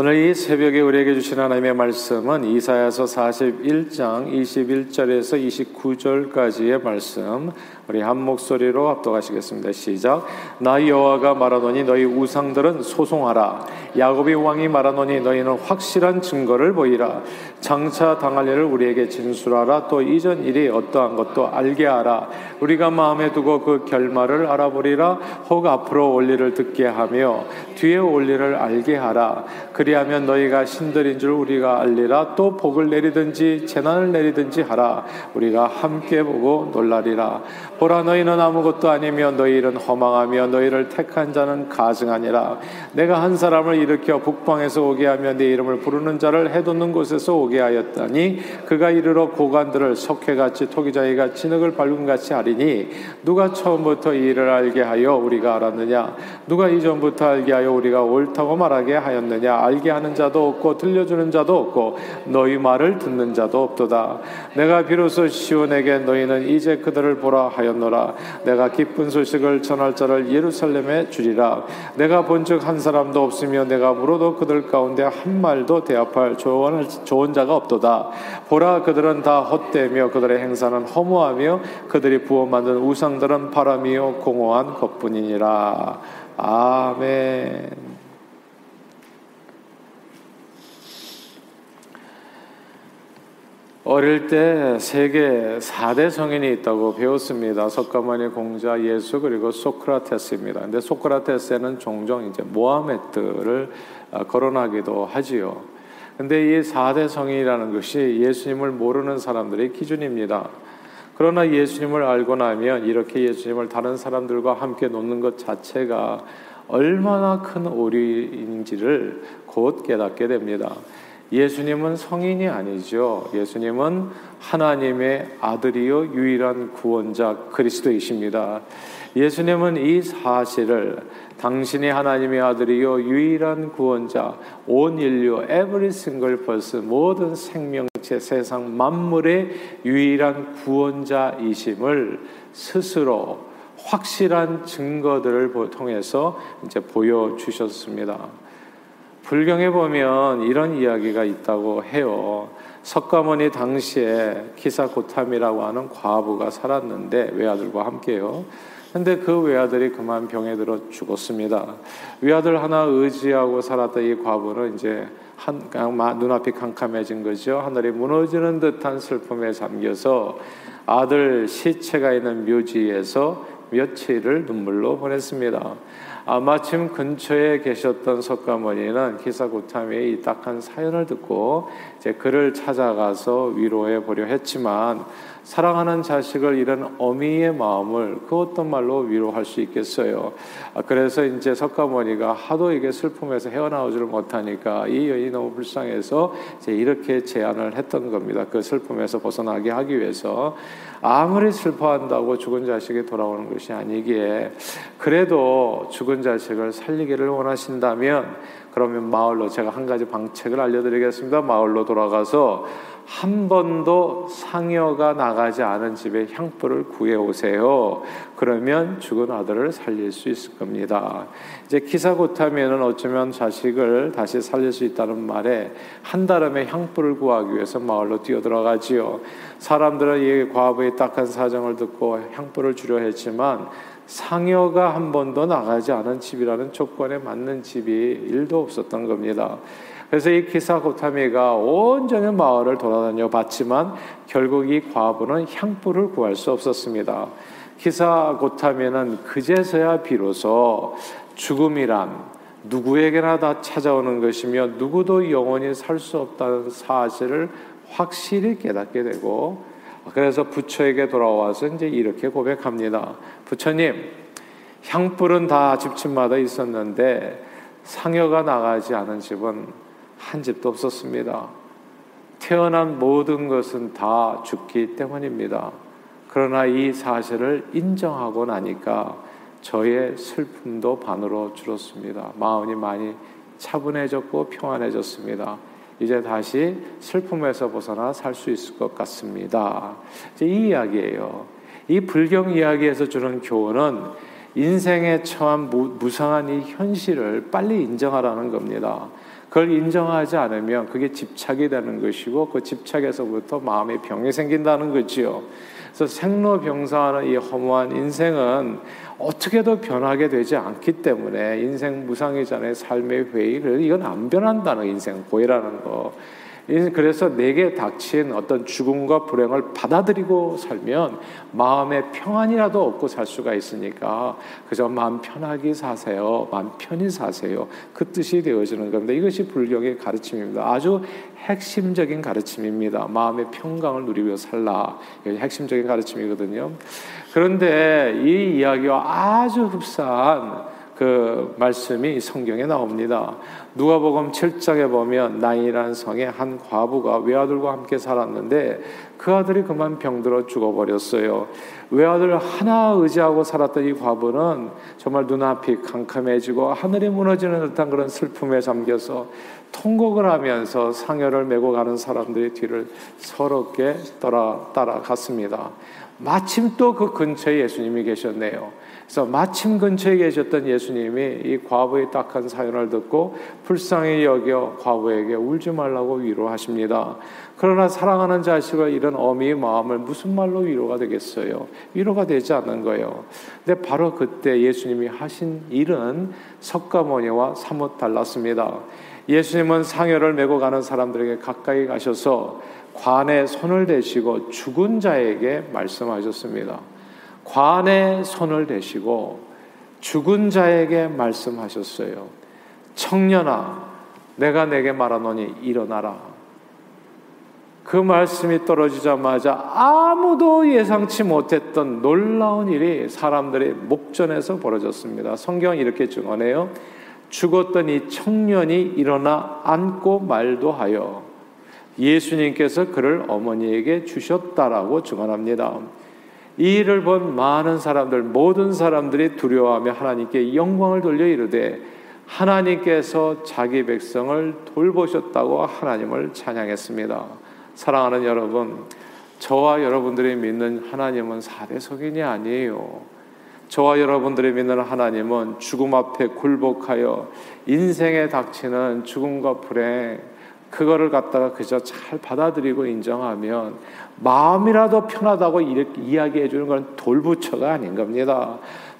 오늘 이 새벽에 우리에게 주신 하나님의 말씀은 이사야서 41장 21절에서 29절까지의 말씀 우리 한 목소리로 합독하시겠습니다. 시작. 나 여호와가 말하노니 너희 우상들은 소송하라. 야곱이 왕이 말하노니 너희는 확실한 증거를 보이라. 장차 당할 일을 우리에게 진술하라. 또 이전 일이 어떠한 것도 알게 하라. 우리가 마음에 두고 그 결말을 알아보리라. 혹 앞으로 올 일을 듣게 하며 뒤에 올 일을 알게 하라. 그리하면 너희가 신들인 줄 우리가 알리라. 또 복을 내리든지 재난을 내리든지 하라. 우리가 함께 보고 놀라리라. 보라 너희는 아무것도 아니며 너희는 허망하며 너희를 택한 자는 가증하니라 내가 한 사람을 일으켜 북방에서 오게 하며 네 이름을 부르는 자를 해돋는 곳에서 오게 하였다니 그가 이르러 고관들을 석회같이 토기자기가 진흙을 밟음같이 하리니 누가 처음부터 이 일을 알게 하여 우리가 알았느냐 누가 이전부터 알게 하여 우리가 옳다고 말하게 하였느냐? 알게 하는 자도 없고 들려주는 자도 없고 너희 말을 듣는 자도 없도다. 내가 비로소 시온에게 너희는 이제 그들을 보라 하였노라. 내가 기쁜 소식을 전할 자를 예루살렘에 주리라. 내가 본즉 한 사람도 없으며 내가 물어도 그들 가운데 한 말도 대합할 조언, 좋은 자가 없도다. 보라 그들은 다 헛되며 그들의 행사는 허무하며 그들이 부어 만든 우상들은 바람이요 공허한 것뿐이니라 아멘 어릴 때 세계 4대 성인이 있다고 배웠습니다. 석가모니 공자 예수 그리고 소크라테스입니다. 근데 소크라테스는 종종 이제 모하메트를 아, 거론하기도 하지요. 근데 이 4대 성인이라는 것이 예수님을 모르는 사람들의 기준입니다. 그러나 예수님을 알고 나면 이렇게 예수님을 다른 사람들과 함께 놓는 것 자체가 얼마나 큰 오류인지를 곧 깨닫게 됩니다. 예수님은 성인이 아니죠. 예수님은 하나님의 아들이요 유일한 구원자 그리스도이십니다. 예수님은 이 사실을 당신이 하나님의 아들이요 유일한 구원자 온 인류 every single person 모든 생명체 세상 만물의 유일한 구원자이심을 스스로 확실한 증거들을 통해서 이제 보여 주셨습니다. 불경에 보면 이런 이야기가 있다고 해요. 석가모니 당시에 키사고탐이라고 하는 과부가 살았는데 외아들과 함께요. 근데 그 외아들이 그만 병에 들어 죽었습니다. 외아들 하나 의지하고 살았던 이 과부는 이제 한, 눈앞이 캄캄해진 거죠. 하늘이 무너지는 듯한 슬픔에 잠겨서 아들 시체가 있는 묘지에서 며칠을 눈물로 보냈습니다. 아, 마침 근처에 계셨던 석가모니는 기사고탐의 이 딱한 사연을 듣고 이제 그를 찾아가서 위로해 보려 했지만 사랑하는 자식을 잃은 어미의 마음을 그 어떤 말로 위로할 수 있겠어요. 아, 그래서 이제 석가모니가 하도 이게 슬픔에서 헤어나오지를 못하니까 이 여인이 너무 불쌍해서 이렇게 제안을 했던 겁니다. 그 슬픔에서 벗어나게 하기 위해서 아무리 슬퍼한다고 죽은 자식이 돌아오는 것이 아니기에 그래도 죽은 자식을 살리기를 원하신다면 그러면 마을로 제가 한 가지 방책을 알려드리겠습니다. 마을로 돌아가서 한 번도 상여가 나가지 않은 집에 향불을 구해 오세요. 그러면 죽은 아들을 살릴 수 있을 겁니다. 이제 기사고타면은 어쩌면 자식을 다시 살릴 수 있다는 말에 한달음에 향불을 구하기 위해서 마을로 뛰어들어가지요. 사람들은 이 과부의 딱한 사정을 듣고 향불을 주려 했지만 상여가 한 번도 나가지 않은 집이라는 조건에 맞는 집이 일도 없었던 겁니다. 그래서 이 키사고타미가 온전히 마을을 돌아다녀 봤지만 결국 이 과부는 향불을 구할 수 없었습니다. 키사고타미는 그제서야 비로소 죽음이란 누구에게나 다 찾아오는 것이며 누구도 영원히 살 수 없다는 사실을 확실히 깨닫게 되고 그래서 부처에게 돌아와서 이제 이렇게 고백합니다. 부처님, 향불은 다 집집마다 있었는데 상여가 나가지 않은 집은 한 집도 없었습니다. 태어난 모든 것은 다 죽기 때문입니다. 그러나 이 사실을 인정하고 나니까 저의 슬픔도 반으로 줄었습니다. 마음이 많이 차분해졌고 평안해졌습니다. 이제 다시 슬픔에서 벗어나 살 수 있을 것 같습니다. 이 이야기예요. 이 불경 이야기에서 주는 교훈은 인생에 처한 무상한 이 현실을 빨리 인정하라는 겁니다. 그걸 인정하지 않으면 그게 집착이 되는 것이고 그 집착에서부터 마음의 병이 생긴다는 거지요. 그래서 생로병사하는 이 허무한 인생은 어떻게도 변하게 되지 않기 때문에 인생 무상이잖아요. 삶의 회의를 이건 안 변한다는 인생 고해라는 거. 그래서 내게 닥친 어떤 죽음과 불행을 받아들이고 살면 마음의 평안이라도 얻고 살 수가 있으니까 그저 마음 편하게 사세요. 마음 편히 사세요. 그 뜻이 되어지는 겁니다. 이것이 불경의 가르침입니다. 아주 핵심적인 가르침입니다. 마음의 평강을 누리며 살라. 핵심적인 가르침이거든요. 그런데 이 이야기와 아주 흡사한 그 말씀이 성경에 나옵니다. 누가복음 7장에 보면 나인이라는 성에 한 과부가 외아들과 함께 살았는데 그 아들이 그만 병들어 죽어버렸어요. 외아들 하나 의지하고 살았던 이 과부는 정말 눈앞이 캄캄해지고 하늘이 무너지는 듯한 그런 슬픔에 잠겨서 통곡을 하면서 상여를 메고 가는 사람들의 뒤를 서럽게 따라 따라갔습니다. 마침 또 그 근처에 예수님이 계셨네요. 그래서 마침 근처에 계셨던 예수님이 이 과부의 딱한 사연을 듣고 불쌍히 여겨 과부에게 울지 말라고 위로하십니다. 그러나 사랑하는 자식을 잃은 어미의 마음을 무슨 말로 위로가 되겠어요? 위로가 되지 않는 거예요. 근데 바로 그때 예수님이 하신 일은 석가모니와 사뭇 달랐습니다. 예수님은 상여를 메고 가는 사람들에게 가까이 가셔서 관에 손을 대시고 죽은 자에게 말씀하셨습니다. 관에 손을 대시고 죽은 자에게 말씀하셨어요. 청년아, 내가 내게 말하노니 일어나라. 그 말씀이 떨어지자마자 아무도 예상치 못했던 놀라운 일이 사람들의 목전에서 벌어졌습니다. 성경은 이렇게 증언해요. 죽었던 이 청년이 일어나 앉고 말도 하여 예수님께서 그를 어머니에게 주셨다라고 증언합니다. 이 일을 본 많은 사람들, 모든 사람들이 두려워하며 하나님께 영광을 돌려 이르되 하나님께서 자기 백성을 돌보셨다고 하나님을 찬양했습니다. 사랑하는 여러분, 저와 여러분들이 믿는 하나님은 사대 석인이 아니에요. 저와 여러분들이 믿는 하나님은 죽음 앞에 굴복하여 인생에 닥치는 죽음과 불행, 그거를 갖다가 그저 잘 받아들이고 인정하면 마음이라도 편하다고 이렇게 이야기해 주는 건 돌부처가 아닌 겁니다.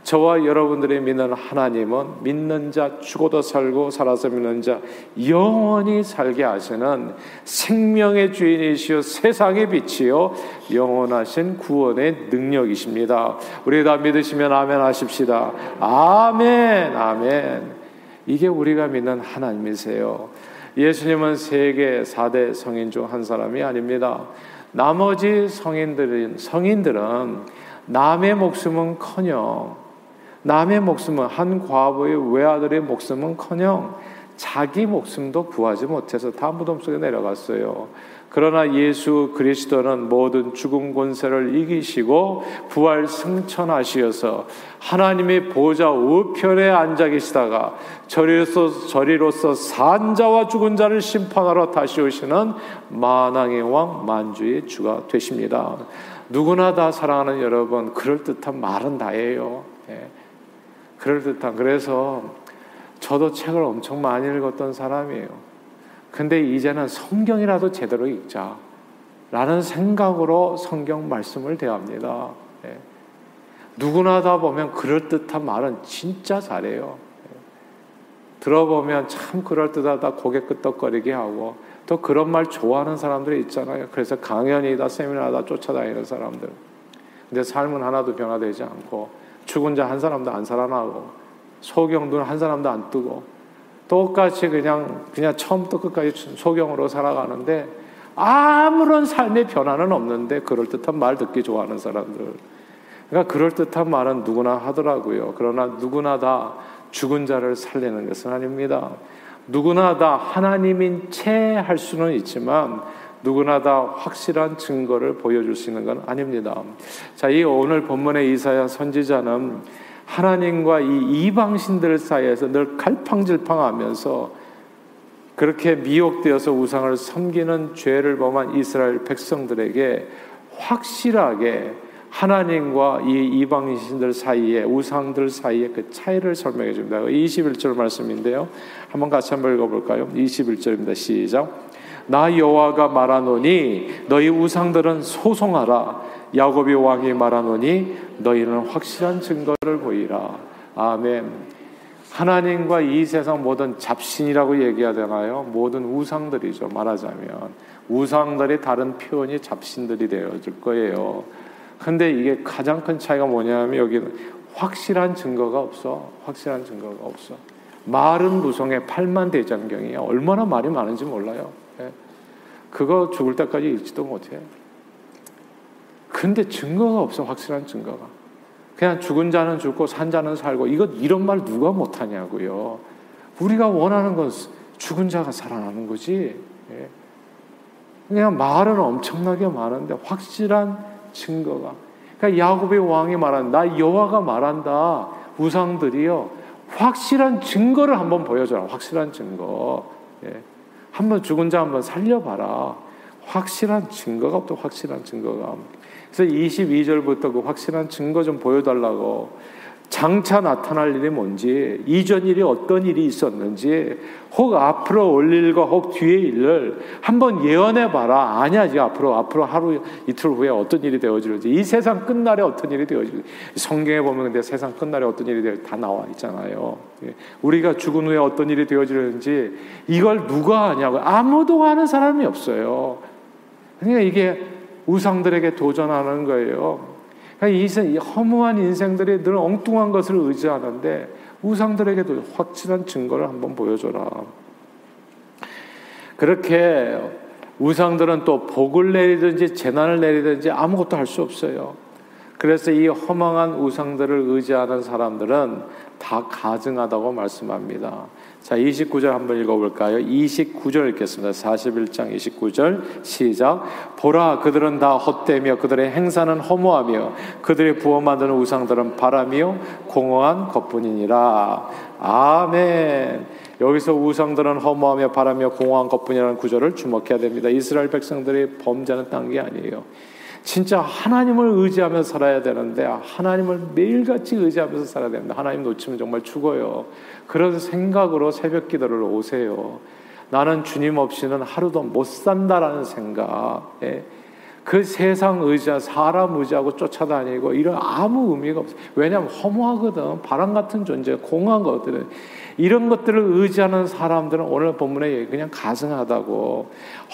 저와 여러분들이 믿는 하나님은 믿는 자 죽어도 살고 살아서 믿는 자 영원히 살게 하시는 생명의 주인이시요 세상의 빛이요 영원하신 구원의 능력이십니다. 우리 다 믿으시면 아멘 하십시다. 아멘 아멘. 이게 우리가 믿는 하나님이세요. 예수님은 세계 4대 성인 중 한 사람이 아닙니다. 나머지 성인들은, 성인들은 남의 목숨은 커녕, 남의 목숨은 한 과부의 외아들의 목숨은 커녕, 자기 목숨도 구하지 못해서 다 무덤 속에 내려갔어요. 그러나 예수 그리스도는 모든 죽음 권세를 이기시고 부활 승천하시어서 하나님의 보좌 우편에 앉아 계시다가 저리로서 저리로서 산자와 죽은 자를 심판하러 다시 오시는 만왕의 왕 만주의 주가 되십니다. 누구나 다 사랑하는 여러분 그럴 듯한 말은 다예요. 예. 그럴 듯한 그래서 저도 책을 엄청 많이 읽었던 사람이에요. 근데 이제는 성경이라도 제대로 읽자. 라는 생각으로 성경 말씀을 대합니다. 예. 누구나 다 보면 그럴듯한 말은 진짜 잘해요. 예. 들어보면 참 그럴듯하다 고개 끄덕거리게 하고 또 그런 말 좋아하는 사람들이 있잖아요. 그래서 강연이다 세미나다 쫓아다니는 사람들. 근데 삶은 하나도 변화되지 않고 죽은 자 한 사람도 안 살아나고 소경도 한 사람도 안 뜨고 똑같이 그냥 그냥 처음부터 끝까지 소경으로 살아가는데 아무런 삶의 변화는 없는데 그럴 듯한 말 듣기 좋아하는 사람들. 그러니까 그럴 듯한 말은 누구나 하더라고요. 그러나 누구나 다 죽은 자를 살리는 것은 아닙니다. 누구나 다 하나님인 채 할 수는 있지만 누구나 다 확실한 증거를 보여줄 수 있는 건 아닙니다. 자, 이 오늘 본문의 이사야 선지자는 하나님과 이 이방신들 사이에서 늘 갈팡질팡하면서 그렇게 미혹되어서 우상을 섬기는 죄를 범한 이스라엘 백성들에게 확실하게 하나님과 이 이방신들 사이에 우상들 사이에 그 차이를 설명해 줍니다. 21절 말씀인데요. 한번 같이 한번 읽어 볼까요? 21절입니다. 시작. 나 여호와가 말하노니 너희 우상들은 소송하라. 야곱의 왕이 말하노니 너희는 확실한 증거를 보이라. 아멘. 하나님과 이 세상 모든 잡신이라고 얘기하잖아요. 모든 우상들이죠. 말하자면 우상들이 다른 표현이 잡신들이 되어질 거예요. 근데 이게 가장 큰 차이가 뭐냐면 여기는 확실한 증거가 없어. 확실한 증거가 없어. 말은 무성의 팔만 대장경이야. 얼마나 말이 많은지 몰라요. 예. 그거 죽을 때까지 읽지도 못해. 근데 증거가 없어. 확실한 증거가. 그냥 죽은 자는 죽고 산 자는 살고 이거 이런 말 누가 못하냐고요. 우리가 원하는 건 죽은 자가 살아나는 거지. 예. 그냥 말은 엄청나게 많은데 확실한 증거가. 그러니까 야곱의 왕이 말한다. 나 여호와가 말한다. 우상들이요. 확실한 증거를 한번 보여줘라. 확실한 증거. 예. 한번 죽은 자 한번 살려봐라. 확실한 증거가 또 확실한 증거가. 그래서 22절부터 그 확실한 증거 좀 보여달라고 장차 나타날 일이 뭔지, 이전 일이 어떤 일이 있었는지, 혹 앞으로 올 일과 혹 뒤의 일을 한번 예언해 봐라. 아니야, 이제 앞으로, 앞으로 하루 이틀 후에 어떤 일이 되어질지, 이 세상 끝날에 어떤 일이 되어질지. 성경에 보면 근데 세상 끝날에 어떤 일이 되어 다 나와 있잖아요. 예. 우리가 죽은 후에 어떤 일이 되어질지, 이걸 누가 아냐고. 아무도 아는 사람이 없어요. 그러니까 이게 우상들에게 도전하는 거예요. 그러니까 이 허무한 인생들이 늘 엉뚱한 것을 의지하는데 우상들에게도 확실한 증거를 한번 보여줘라. 그렇게 우상들은 또 복을 내리든지 재난을 내리든지 아무것도 할 수 없어요. 그래서 이 허망한 우상들을 의지하는 사람들은 다 가증하다고 말씀합니다. 자, 29절 한번 읽어볼까요? 29절 읽겠습니다. 41장 29절 시작. 보라, 그들은 다 헛되며 그들의 행사는 허무하며 그들의 부어 만드는 우상들은 바람이요 공허한 것뿐이니라. 아멘. 여기서 우상들은 허무하며 바람이요 공허한 것뿐이라는 구절을 주목해야 됩니다. 이스라엘 백성들이 범죄는 딴 게 아니에요. 진짜 하나님을 의지하며 살아야 되는데 하나님을 매일같이 의지하면서 살아야 됩니다. 하나님 놓치면 정말 죽어요. 그런 생각으로 새벽 기도를 오세요. 나는 주님 없이는 하루도 못 산다라는 생각. 예. 그 세상 의지하 사람 의지하고 쫓아다니고 이런 아무 의미가 없어요. 왜냐하면 허무하거든. 바람 같은 존재, 공허한 것들은 이런 것들을 의지하는 사람들은 오늘 본문에 그냥 가증하다고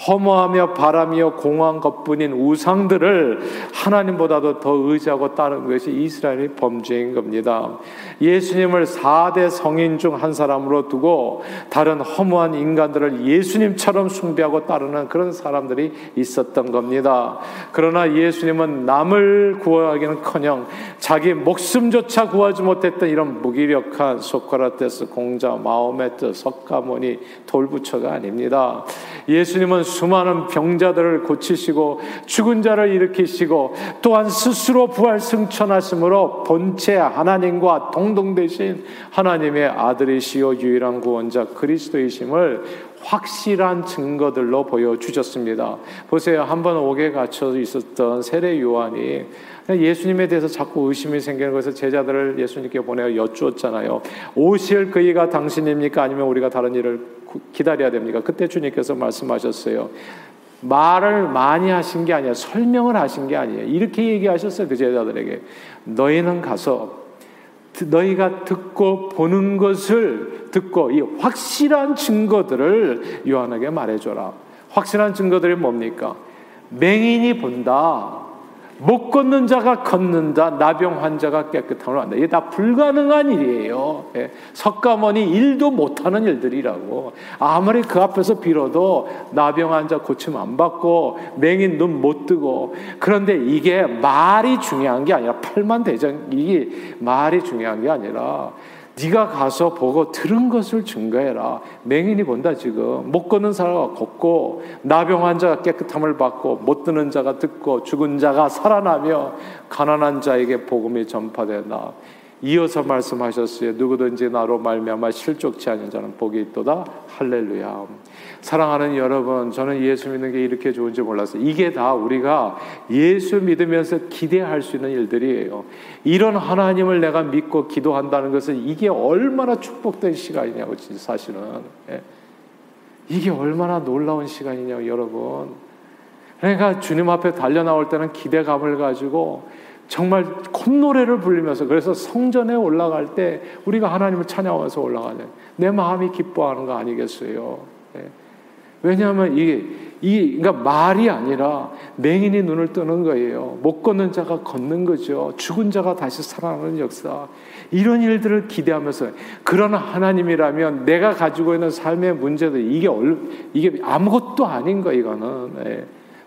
허무하며 바람이요 공허한 것뿐인 우상들을 하나님보다도 더 의지하고 따르는 것이 이스라엘의 범죄인 겁니다. 예수님을 4대 성인 중 한 사람으로 두고 다른 허무한 인간들을 예수님처럼 숭배하고 따르는 그런 사람들이 있었던 겁니다. 그러나 예수님은 남을 구하기는커녕 자기 목숨조차 구하지 못했던 이런 무기력한 소크라테스 공자 마호메트 석가모니 돌부처가 아닙니다. 예수님은 수많은 병자들을 고치시고 죽은 자를 일으키시고 또한 스스로 부활 승천하심으로 본체 하나님과 동동되신 하나님의 아들이시요 유일한 구원자 그리스도이심을 확실한 증거들로 보여주셨습니다. 보세요. 한번 옥에 갇혀 있었던 세례 요한이 예수님에 대해서 자꾸 의심이 생기는 것을 제자들을 예수님께 보내어 여쭈었잖아요. 오실 그이가 당신입니까? 아니면 우리가 다른 일을 기다려야 됩니까? 그때 주님께서 말씀하셨어요. 말을 많이 하신 게 아니라 설명을 하신 게 아니에요. 이렇게 얘기하셨어요. 그 제자들에게. 너희는 가서 너희가 듣고 보는 것을 듣고 이 확실한 증거들을 요한에게 말해줘라. 확실한 증거들이 뭡니까? 맹인이 본다. 못 걷는 자가 걷는다. 나병 환자가 깨끗함을 한다. 이게 다 불가능한 일이에요. 예. 석가모니 일도 못하는 일들이라고. 아무리 그 앞에서 빌어도 나병 환자 고침 안 받고 맹인 눈 못 뜨고 그런데 이게 말이 중요한 게 아니라 팔만 대장 이게 말이 중요한 게 아니라 네가 가서 보고 들은 것을 증거해라. 맹인이 본다 지금. 못 걷는 사람가 걷고 나병 환자가 깨끗함을 받고 못 드는 자가 듣고 죽은 자가 살아나며 가난한 자에게 복음이 전파된다. 이어서 말씀하셨어요. 누구든지 나로 말미암아 실족치 않은 자는 복이 있도다. 할렐루야. 사랑하는 여러분, 저는 예수 믿는 게 이렇게 좋은지 몰랐어요. 이게 다 우리가 예수 믿으면서 기대할 수 있는 일들이에요. 이런 하나님을 내가 믿고 기도한다는 것은 이게 얼마나 축복된 시간이냐고, 사실은. 예. 이게 얼마나 놀라운 시간이냐고, 여러분. 그러니까 주님 앞에 달려 나올 때는 기대감을 가지고 정말 콧노래를 부르면서 그래서 성전에 올라갈 때 우리가 하나님을 찬양하면서 올라가는 내 마음이 기뻐하는 거 아니겠어요? 네. 왜냐하면 이게 이 그러니까 말이 아니라 맹인이 눈을 뜨는 거예요. 못 걷는 자가 걷는 거죠. 죽은 자가 다시 살아나는 역사. 이런 일들을 기대하면서 그런 하나님이라면 내가 가지고 있는 삶의 문제들 이게 얼, 이게 아무것도 아닌 거 이거는. 네.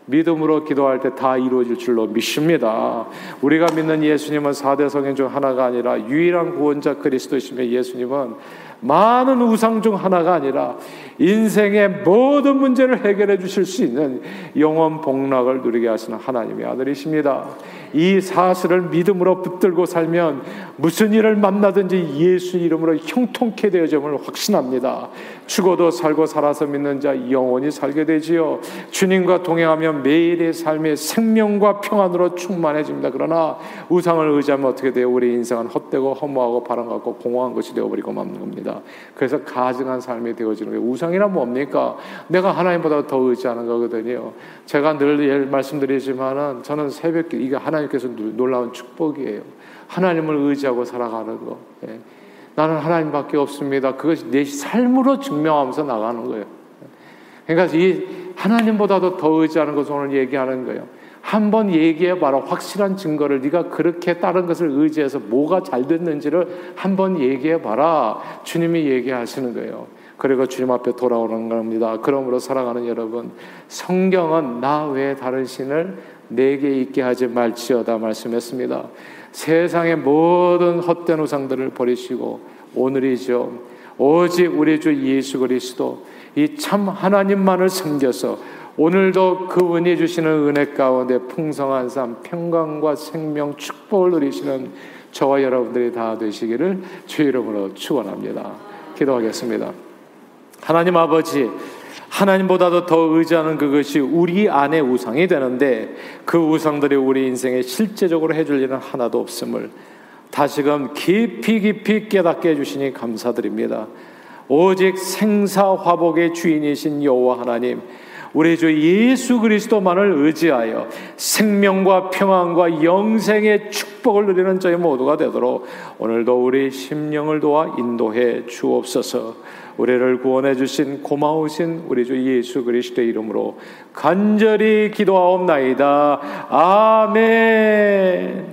믿음으로 기도할 때 다 이루어질 줄로 믿습니다. 우리가 믿는 예수님은 4대 성인 중 하나가 아니라 유일한 구원자 그리스도이시며 예수님은 많은 우상 중 하나가 아니라 인생의 모든 문제를 해결해 주실 수 있는 영원 복락을 누리게 하시는 하나님의 아들이십니다. 이 사실을 믿음으로 붙들고 살면 무슨 일을 만나든지 예수 이름으로 형통케 되어짐을 확신합니다. 죽어도 살고 살아서 믿는 자 영원히 살게 되지요. 주님과 동행하면 매일의 삶의 생명과 평안으로 충만해집니다. 그러나 우상을 의지하면 어떻게 돼요? 우리 인생은 헛되고 허무하고 바람 같고 공허한 것이 되어버리고 맙는 겁니다. 그래서 가증한 삶이 되어지는 거예요. 우상이란 뭡니까? 내가 하나님보다 더 의지하는 거거든요. 제가 늘 말씀드리지만은 저는 새벽에 이게 하나님께서 놀라운 축복이에요. 하나님을 의지하고 살아가는 거. 예. 나는 하나님밖에 없습니다. 그것이 내 삶으로 증명하면서 나가는 거예요. 그러니까 이 하나님보다도 더 의지하는 것을 오늘 얘기하는 거예요. 한번 얘기해 봐라. 확실한 증거를 네가 그렇게 다른 것을 의지해서 뭐가 잘 됐는지를 한번 얘기해 봐라. 주님이 얘기하시는 거예요. 그리고 주님 앞에 돌아오는 겁니다. 그러므로 사랑하는 여러분, 성경은 나 외에 다른 신을 내게 있게 하지 말지어다 말씀했습니다. 세상의 모든 헛된 우상들을 버리시고 오늘이죠. 오직 우리 주 예수 그리스도 이 참 하나님만을 섬겨서 오늘도 그분이 주시는 은혜 가운데 풍성한 삶, 평강과 생명, 축복을 누리시는 저와 여러분들이 다 되시기를 주 이름으로 축원합니다. 기도하겠습니다. 하나님 아버지 하나님보다도 더 의지하는 그것이 우리 안의 우상이 되는데 그 우상들이 우리 인생에 실제적으로 해줄 일은 하나도 없음을 다시금 깊이 깊이 깨닫게 해주시니 감사드립니다. 오직 생사화복의 주인이신 여호와 하나님 우리 주 예수 그리스도만을 의지하여 생명과 평안과 영생의 축복을 누리는 저희 모두가 되도록 오늘도 우리 심령을 도와 인도해 주옵소서. 우리를 구원해 주신 고마우신 우리 주 예수 그리스도의 이름으로 간절히 기도하옵나이다. 아멘.